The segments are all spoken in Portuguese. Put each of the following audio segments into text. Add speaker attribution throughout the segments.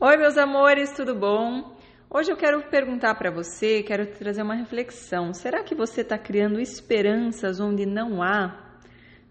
Speaker 1: Oi, meus amores, tudo bom? Hoje eu quero perguntar para você, quero trazer uma reflexão. Será que você está criando esperanças onde não há?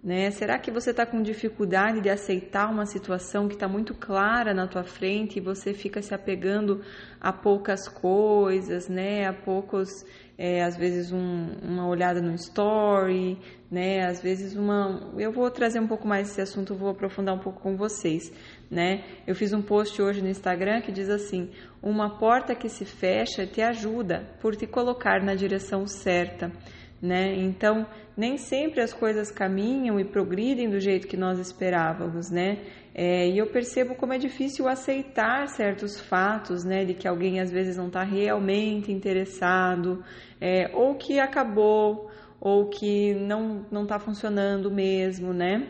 Speaker 1: Né? Será que você está com dificuldade de aceitar uma situação que está muito clara na tua frente e você fica se apegando a poucas coisas, né? A poucos, é, às vezes um, uma olhada no story, né? Às vezes uma. Eu vou trazer um pouco mais esse assunto, vou aprofundar um pouco com vocês, né? Eu fiz um post hoje no Instagram que diz assim: uma porta que se fecha te ajuda por te colocar na direção certa né? Então, nem sempre as coisas caminham e progridem do jeito que nós esperávamos, né? É, e eu percebo como é difícil aceitar certos fatos, né? De que alguém às vezes não está realmente interessado, é, ou que acabou, ou que não não está funcionando mesmo, né?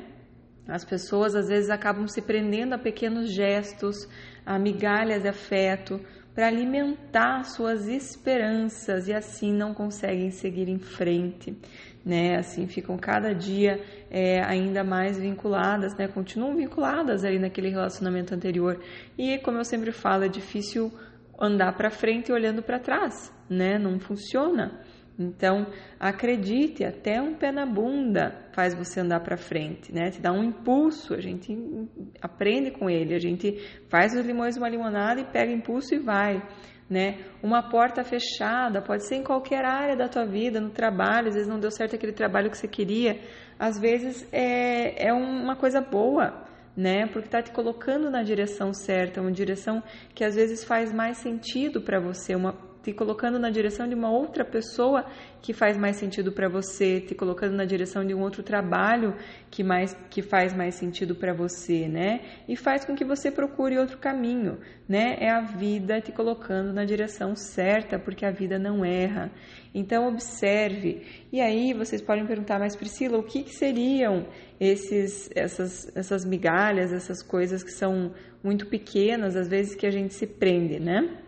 Speaker 1: As pessoas às vezes acabam se prendendo a pequenos gestos, a migalhas de afeto, para alimentar suas esperanças e assim não conseguem seguir em frente, né? Assim ficam cada dia é, ainda mais vinculadas, né? Continuam vinculadas ali naquele relacionamento anterior e, como eu sempre falo, é difícil andar para frente olhando para trás, né? Não funciona. Então, acredite, até um pé na bunda faz você andar para frente, né? Te dá um impulso, a gente aprende com ele, a gente faz os limões uma limonada e pega impulso e vai, né? Uma porta fechada pode ser em qualquer área da tua vida, no trabalho, às vezes não deu certo aquele trabalho que você queria, às vezes é, é uma coisa boa, né? Porque está te colocando na direção certa, uma direção que às vezes faz mais sentido para você, uma te colocando na direção de uma outra pessoa que faz mais sentido para você, te colocando na direção de um outro trabalho que mais que faz mais sentido para você, né? E faz com que você procure outro caminho, né? É a vida te colocando na direção certa, porque a vida não erra. Então observe. E aí vocês podem perguntar, mas Priscila, o que, que seriam esses essas essas migalhas, essas coisas que são muito pequenas, às vezes que a gente se prende, né?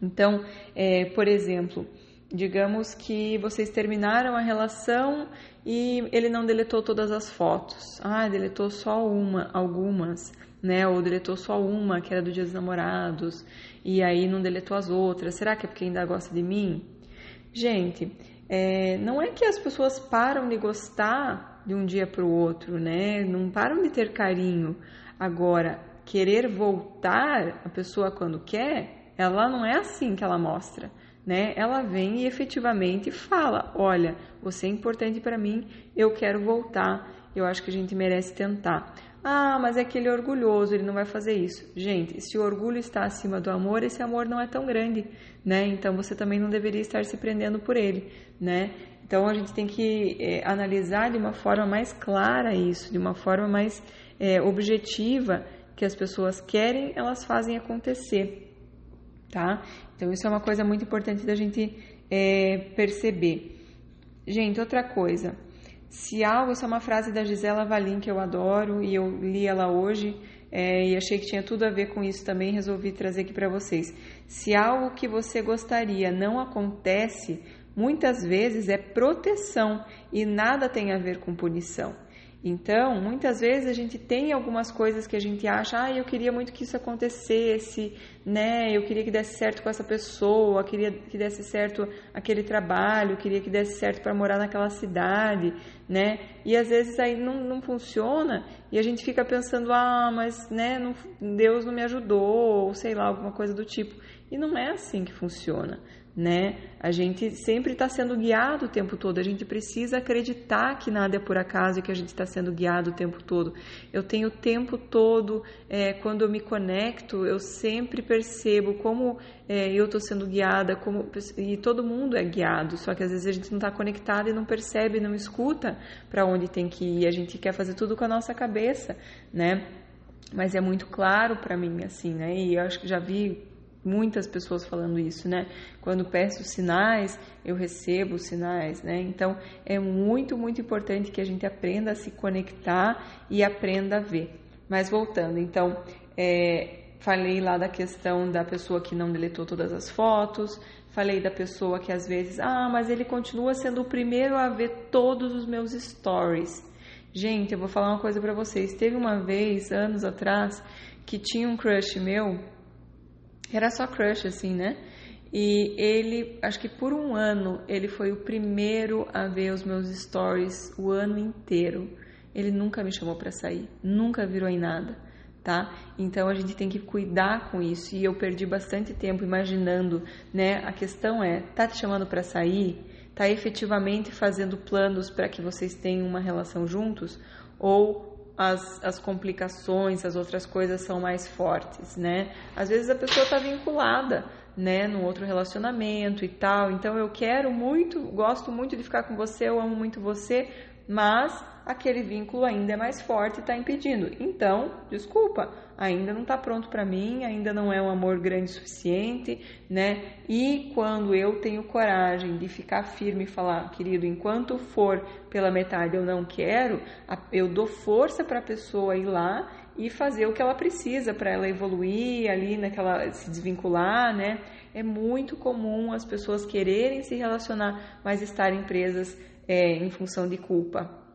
Speaker 1: Então, é, por exemplo, digamos que vocês terminaram a relação e ele não deletou todas as fotos. Ah, deletou só uma, algumas, né? Ou deletou só uma, que era do Dia dos Namorados, e aí não deletou as outras. Será que é porque ainda gosta de mim? Gente, é, não é que as pessoas param de gostar de um dia para o outro, né? Não param de ter carinho. Agora, querer voltar a pessoa quando quer ela não é assim que ela mostra, né? Ela vem e efetivamente fala: "Olha, você é importante para mim, eu quero voltar. Eu acho que a gente merece tentar." Ah, mas é que ele é orgulhoso, ele não vai fazer isso. Gente, se o orgulho está acima do amor, esse amor não é tão grande, né? Então você também não deveria estar se prendendo por ele, né? Então a gente tem que é, analisar de uma forma mais clara isso, de uma forma mais é, objetiva, que as pessoas querem, elas fazem acontecer tá? Então isso é uma coisa muito importante da gente é, perceber. Gente, outra coisa. Se algo, essa é uma frase da Gisela Valim que eu adoro e eu li ela hoje é, e achei que tinha tudo a ver com isso também, resolvi trazer aqui para vocês. Se algo que você gostaria não acontece, muitas vezes é proteção e nada tem a ver com punição. Então, muitas vezes a gente tem algumas coisas que a gente acha, ah, eu queria muito que isso acontecesse, né? Eu queria que desse certo com essa pessoa, queria que desse certo aquele trabalho, queria que desse certo para morar naquela cidade, né? E às vezes aí não, não funciona e a gente fica pensando, ah, mas né, não, Deus não me ajudou, ou sei lá, alguma coisa do tipo. E não é assim que funciona né? A gente sempre está sendo guiado o tempo todo. A gente precisa acreditar que nada é por acaso e que a gente está sendo guiado o tempo todo. Eu tenho o tempo todo, é, quando eu me conecto, eu sempre percebo como é, eu estou sendo guiada, como e todo mundo é guiado. Só que às vezes a gente não está conectado e não percebe, não escuta para onde tem que ir. A gente quer fazer tudo com a nossa cabeça, né? Mas é muito claro para mim assim, né? E eu acho que já vi muitas pessoas falando isso, né? Quando peço sinais, eu recebo sinais, né? Então é muito, muito importante que a gente aprenda a se conectar e aprenda a ver. Mas voltando, então, é, falei lá da questão da pessoa que não deletou todas as fotos, falei da pessoa que às vezes, ah, mas ele continua sendo o primeiro a ver todos os meus stories. Gente, eu vou falar uma coisa para vocês. Teve uma vez, anos atrás, que tinha um crush meu era só crush, assim, né? E ele, acho que por um ano, ele foi o primeiro a ver os meus stories o ano inteiro. Ele nunca me chamou para sair, nunca virou em nada, tá? Então a gente tem que cuidar com isso. E eu perdi bastante tempo imaginando, né? A questão é, tá te chamando para sair? Tá efetivamente fazendo planos para que vocês tenham uma relação juntos? Ou as, as complicações, as outras coisas são mais fortes, né? Às vezes a pessoa está vinculada, né, num outro relacionamento e tal. Então eu quero muito, gosto muito de ficar com você, eu amo muito você, mas aquele vínculo ainda é mais forte e está impedindo. Então, desculpa, ainda não está pronto para mim, ainda não é um amor grande o suficiente, né? E quando eu tenho coragem de ficar firme e falar, querido, enquanto for pela metade eu não quero, eu dou força para a pessoa ir lá e fazer o que ela precisa para ela evoluir ali naquela se desvincular, né? É muito comum as pessoas quererem se relacionar, mas estarem presas é, em função de culpa,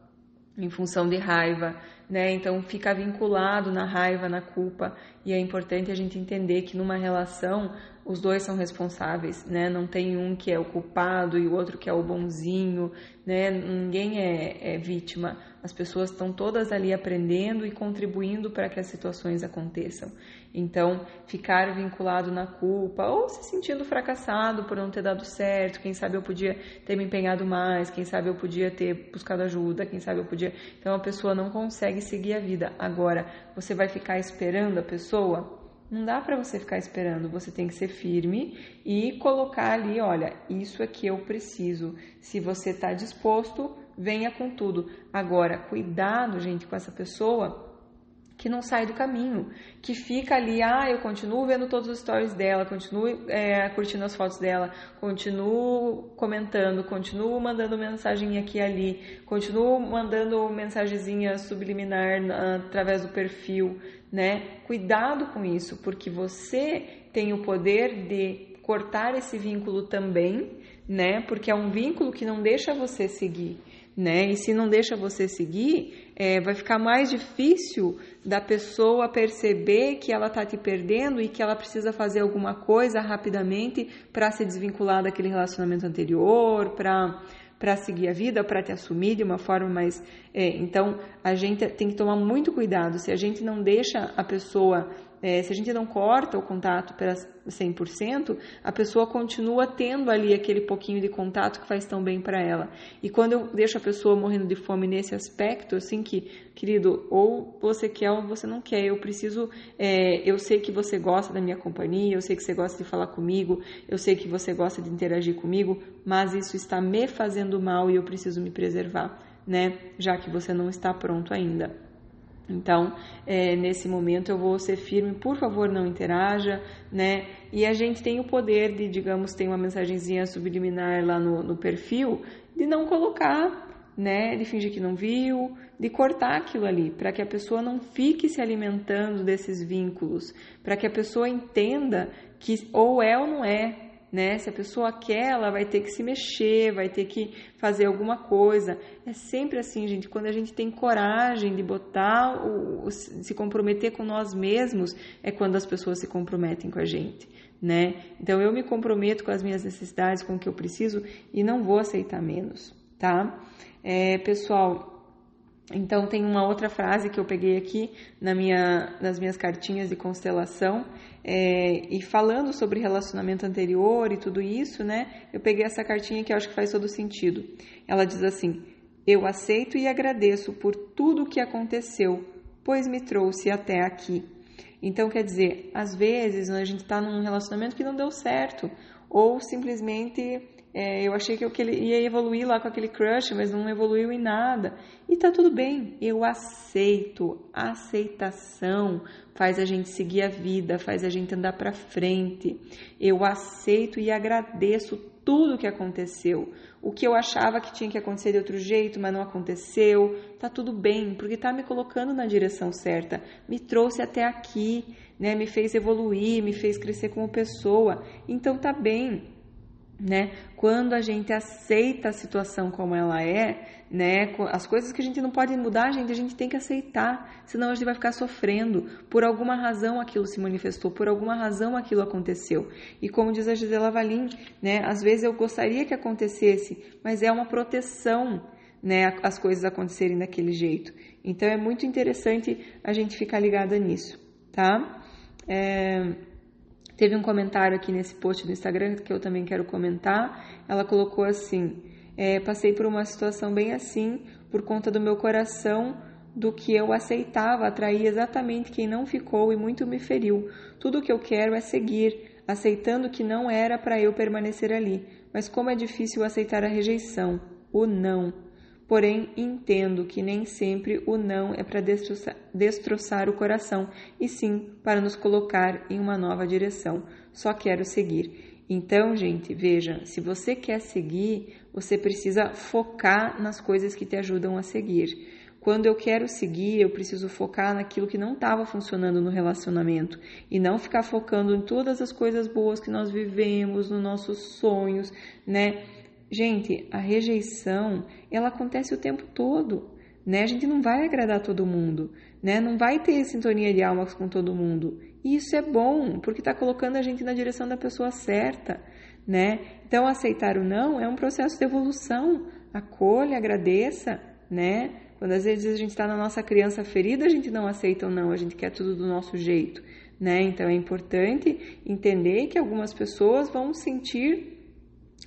Speaker 1: em função de raiva, né? Então fica vinculado na raiva, na culpa, e é importante a gente entender que numa relação os dois são responsáveis, né? Não tem um que é o culpado e o outro que é o bonzinho, né? Ninguém é, é vítima. As pessoas estão todas ali aprendendo e contribuindo para que as situações aconteçam. Então, ficar vinculado na culpa ou se sentindo fracassado por não ter dado certo, quem sabe eu podia ter me empenhado mais, quem sabe eu podia ter buscado ajuda, quem sabe eu podia. Então, a pessoa não consegue seguir a vida. Agora, você vai ficar esperando a pessoa? Não dá para você ficar esperando, você tem que ser firme e colocar ali, olha, isso é que eu preciso. Se você está disposto, venha com tudo. Agora, cuidado, gente, com essa pessoa que não sai do caminho, que fica ali, ah, eu continuo vendo todos os stories dela, continuo é, curtindo as fotos dela, continuo comentando, continuo mandando mensagem aqui e ali, continuo mandando mensagenzinha subliminar através do perfil, né? Cuidado com isso, porque você tem o poder de cortar esse vínculo também, né? Porque é um vínculo que não deixa você seguir né? E se não deixa você seguir, é, vai ficar mais difícil da pessoa perceber que ela está te perdendo e que ela precisa fazer alguma coisa rapidamente para se desvincular daquele relacionamento anterior, para para seguir a vida, para te assumir de uma forma mais. É, então, a gente tem que tomar muito cuidado. Se a gente não deixa a pessoa é, se a gente não corta o contato para 100%, a pessoa continua tendo ali aquele pouquinho de contato que faz tão bem para ela. E quando eu deixo a pessoa morrendo de fome nesse aspecto, assim que, querido, ou você quer ou você não quer, eu preciso, é, eu sei que você gosta da minha companhia, eu sei que você gosta de falar comigo, eu sei que você gosta de interagir comigo, mas isso está me fazendo mal e eu preciso me preservar, né? Já que você não está pronto ainda. Então, é, nesse momento eu vou ser firme, por favor, não interaja, né? E a gente tem o poder de, digamos, tem uma mensagenzinha subliminar lá no, no perfil, de não colocar, né? De fingir que não viu, de cortar aquilo ali, para que a pessoa não fique se alimentando desses vínculos, para que a pessoa entenda que ou é ou não é, né? Se a pessoa quer, ela vai ter que se mexer, vai ter que fazer alguma coisa. É sempre assim, gente. Quando a gente tem coragem de botar, o, se comprometer com nós mesmos, é quando as pessoas se comprometem com a gente, né? Então eu me comprometo com as minhas necessidades, com o que eu preciso e não vou aceitar menos, tá? É, pessoal, então tem uma outra frase que eu peguei aqui na minha, nas minhas cartinhas de constelação é, e falando sobre relacionamento anterior e tudo isso, né? Eu peguei essa cartinha que eu acho que faz todo sentido. Ela diz assim: Eu aceito e agradeço por tudo o que aconteceu, pois me trouxe até aqui. Então quer dizer, às vezes a gente está num relacionamento que não deu certo ou simplesmente é, eu achei que, eu, ia evoluir lá com aquele crush, mas não evoluiu em nada. E tá tudo bem, eu aceito. A aceitação faz a gente seguir a vida, faz a gente andar para frente. Eu aceito e agradeço tudo que aconteceu. O que eu achava que tinha que acontecer de outro jeito, mas não aconteceu. Tá tudo bem, porque tá me colocando na direção certa. Me trouxe até aqui, né? Me fez evoluir, me fez crescer como pessoa. Então tá bem né? Quando a gente aceita a situação como ela é, né? As coisas que a gente não pode mudar, gente, a gente tem que aceitar, senão a gente vai ficar sofrendo. Por alguma razão aquilo se manifestou, por alguma razão aquilo aconteceu. E como diz a Gisela Valim, né? Às vezes eu gostaria que acontecesse, mas é uma proteção, né? As coisas acontecerem daquele jeito. Então é muito interessante a gente ficar ligada nisso, tá? É... Teve um comentário aqui nesse post do Instagram que eu também quero comentar. Ela colocou assim: é, passei por uma situação bem assim por conta do meu coração, do que eu aceitava, atrair exatamente quem não ficou e muito me feriu. Tudo o que eu quero é seguir, aceitando que não era para eu permanecer ali. Mas como é difícil aceitar a rejeição, o não. Porém, entendo que nem sempre o não é para destroçar, destroçar o coração, e sim para nos colocar em uma nova direção. Só quero seguir. Então, gente, veja, se você quer seguir, você precisa focar nas coisas que te ajudam a seguir. Quando eu quero seguir, eu preciso focar naquilo que não estava funcionando no relacionamento e não ficar focando em todas as coisas boas que nós vivemos, nos nossos sonhos, né? Gente, a rejeição, ela acontece o tempo todo, né? A gente não vai agradar todo mundo, né? Não vai ter sintonia de almas com todo mundo. E isso é bom, porque está colocando a gente na direção da pessoa certa, né? Então, aceitar o não é um processo de evolução. Acolha, agradeça, né? Quando às vezes a gente está na nossa criança ferida, a gente não aceita o não, a gente quer tudo do nosso jeito, né? Então, é importante entender que algumas pessoas vão sentir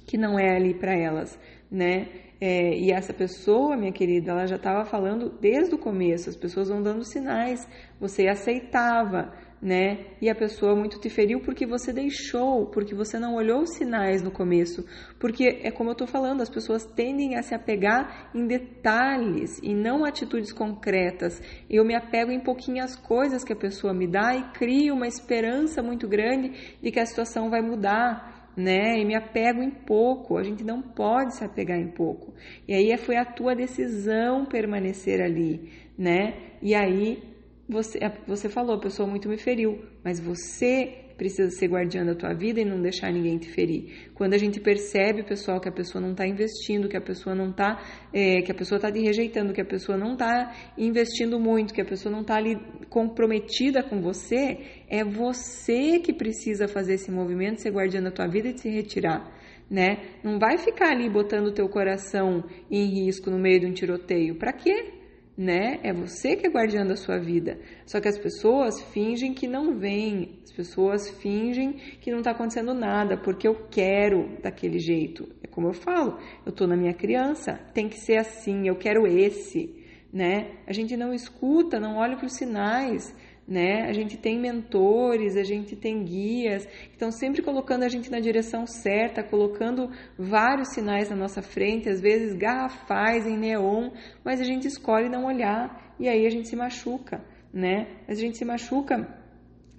Speaker 1: que não é ali para elas, né? É, e essa pessoa, minha querida, ela já estava falando desde o começo, as pessoas vão dando sinais, você aceitava, né? E a pessoa muito te feriu porque você deixou, porque você não olhou os sinais no começo. Porque é como eu estou falando, as pessoas tendem a se apegar em detalhes e não atitudes concretas. Eu me apego em pouquinhas coisas que a pessoa me dá e crio uma esperança muito grande de que a situação vai mudar né? E me apego em pouco. A gente não pode se apegar em pouco. E aí foi a tua decisão permanecer ali, né? E aí você, você falou, a pessoa muito me feriu, mas você precisa ser guardiã da tua vida e não deixar ninguém te ferir. Quando a gente percebe, pessoal, que a pessoa não está investindo, que a pessoa não está, é, que a pessoa está te rejeitando, que a pessoa não está investindo muito, que a pessoa não está ali comprometida com você, é você que precisa fazer esse movimento, ser guardiã da tua vida e se retirar. Né? Não vai ficar ali botando o teu coração em risco no meio de um tiroteio. Para quê? Né? É você que é guardiã da sua vida. Só que as pessoas fingem que não vêm, as pessoas fingem que não está acontecendo nada, porque eu quero daquele jeito. É como eu falo, eu estou na minha criança, tem que ser assim, eu quero esse, né? A gente não escuta, não olha para os sinais né? A gente tem mentores, a gente tem guias que estão sempre colocando a gente na direção certa, colocando vários sinais na nossa frente, às vezes garrafais em neon, mas a gente escolhe não olhar e aí a gente se machuca, né? A gente se machuca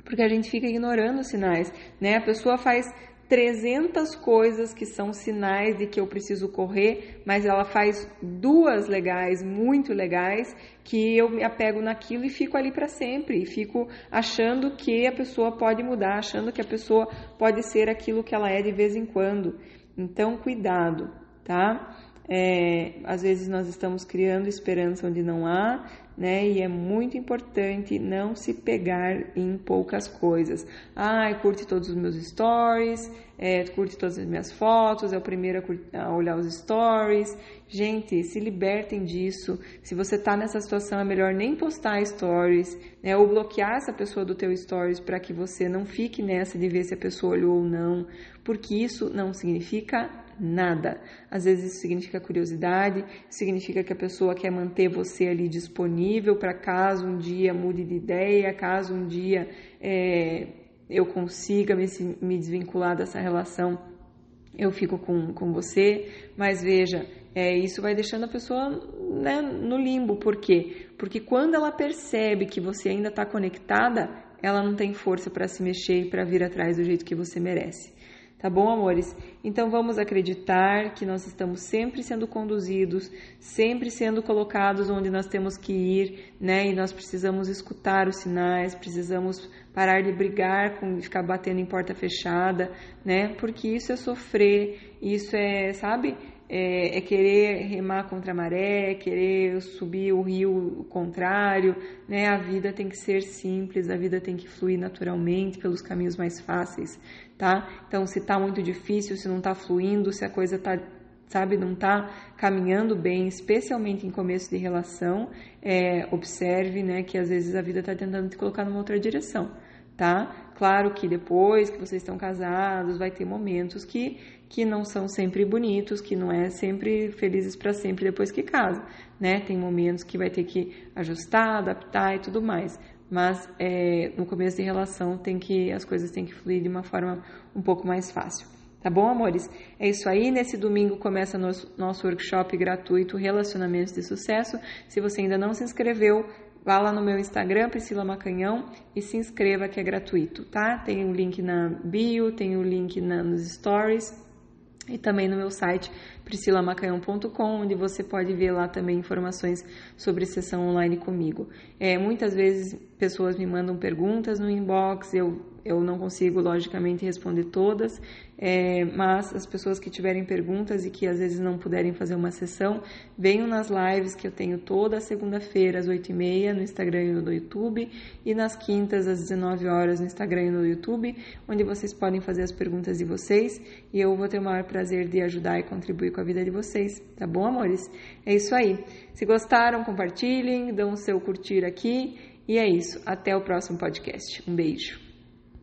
Speaker 1: porque a gente fica ignorando os sinais, né? A pessoa faz 300 coisas que são sinais de que eu preciso correr, mas ela faz duas legais, muito legais, que eu me apego naquilo e fico ali para sempre, e fico achando que a pessoa pode mudar, achando que a pessoa pode ser aquilo que ela é de vez em quando. Então, cuidado, tá? É, às vezes nós estamos criando esperança onde não há, né? E é muito importante não se pegar em poucas coisas. Ah, curte todos os meus stories, é, curte todas as minhas fotos, é o primeiro a, a, olhar os stories. Gente, se libertem disso. Se você está nessa situação, é melhor nem postar stories, né? Ou bloquear essa pessoa do teu stories para que você não fique nessa de ver se a pessoa olhou ou não, porque isso não significa nada. Às vezes isso significa curiosidade, significa que a pessoa quer manter você ali disponível para caso um dia mude de ideia, caso um dia é, eu consiga me, me desvincular dessa relação, eu fico com, com você. Mas veja, é, isso vai deixando a pessoa né, no limbo. Por quê? Porque quando ela percebe que você ainda está conectada, ela não tem força para se mexer e para vir atrás do jeito que você merece Tá bom, amores? Então vamos acreditar que nós estamos sempre sendo conduzidos, sempre sendo colocados onde nós temos que ir, né? E nós precisamos escutar os sinais, precisamos parar de brigar com ficar batendo em porta fechada, né? Porque isso é sofrer, isso é, sabe? É, é, querer remar contra a maré, é querer subir o rio contrário, né? A vida tem que ser simples, a vida tem que fluir naturalmente pelos caminhos mais fáceis, tá? Então, se tá muito difícil, se não tá fluindo, se a coisa tá sabe, não está caminhando bem, especialmente em começo de relação, é, observe, né, que às vezes a vida está tentando te colocar numa outra direção, tá? Claro que depois que vocês estão casados, vai ter momentos que que não são sempre bonitos, que não é sempre felizes para sempre depois que casa, né? Tem momentos que vai ter que ajustar, adaptar e tudo mais. Mas é, no começo de relação tem que as coisas têm que fluir de uma forma um pouco mais fácil. Tá bom, amores? É isso aí. Nesse domingo começa nosso, nosso workshop gratuito Relacionamentos de Sucesso. Se você ainda não se inscreveu, vá lá no meu Instagram, Priscila Macanhão, e se inscreva que é gratuito, tá? Tem o um link na bio, tem o um link na, nos stories e também no meu site priscilamacanhão.com, onde você pode ver lá também informações sobre sessão online comigo. É, muitas vezes pessoas me mandam perguntas no inbox, eu, eu não consigo, logicamente, responder todas, é, mas as pessoas que tiverem perguntas e que às vezes não puderem fazer uma sessão, venham nas lives que eu tenho toda segunda-feira às 8h30 no Instagram e no YouTube e nas quintas às 19 horas no Instagram e no YouTube, onde vocês podem fazer as perguntas de vocês e eu vou ter o maior prazer de ajudar e contribuir com a vida de vocês, tá bom, amores? É isso aí. Se gostaram, compartilhem, dão o seu curtir aqui e é isso. Até o próximo podcast. Um beijo.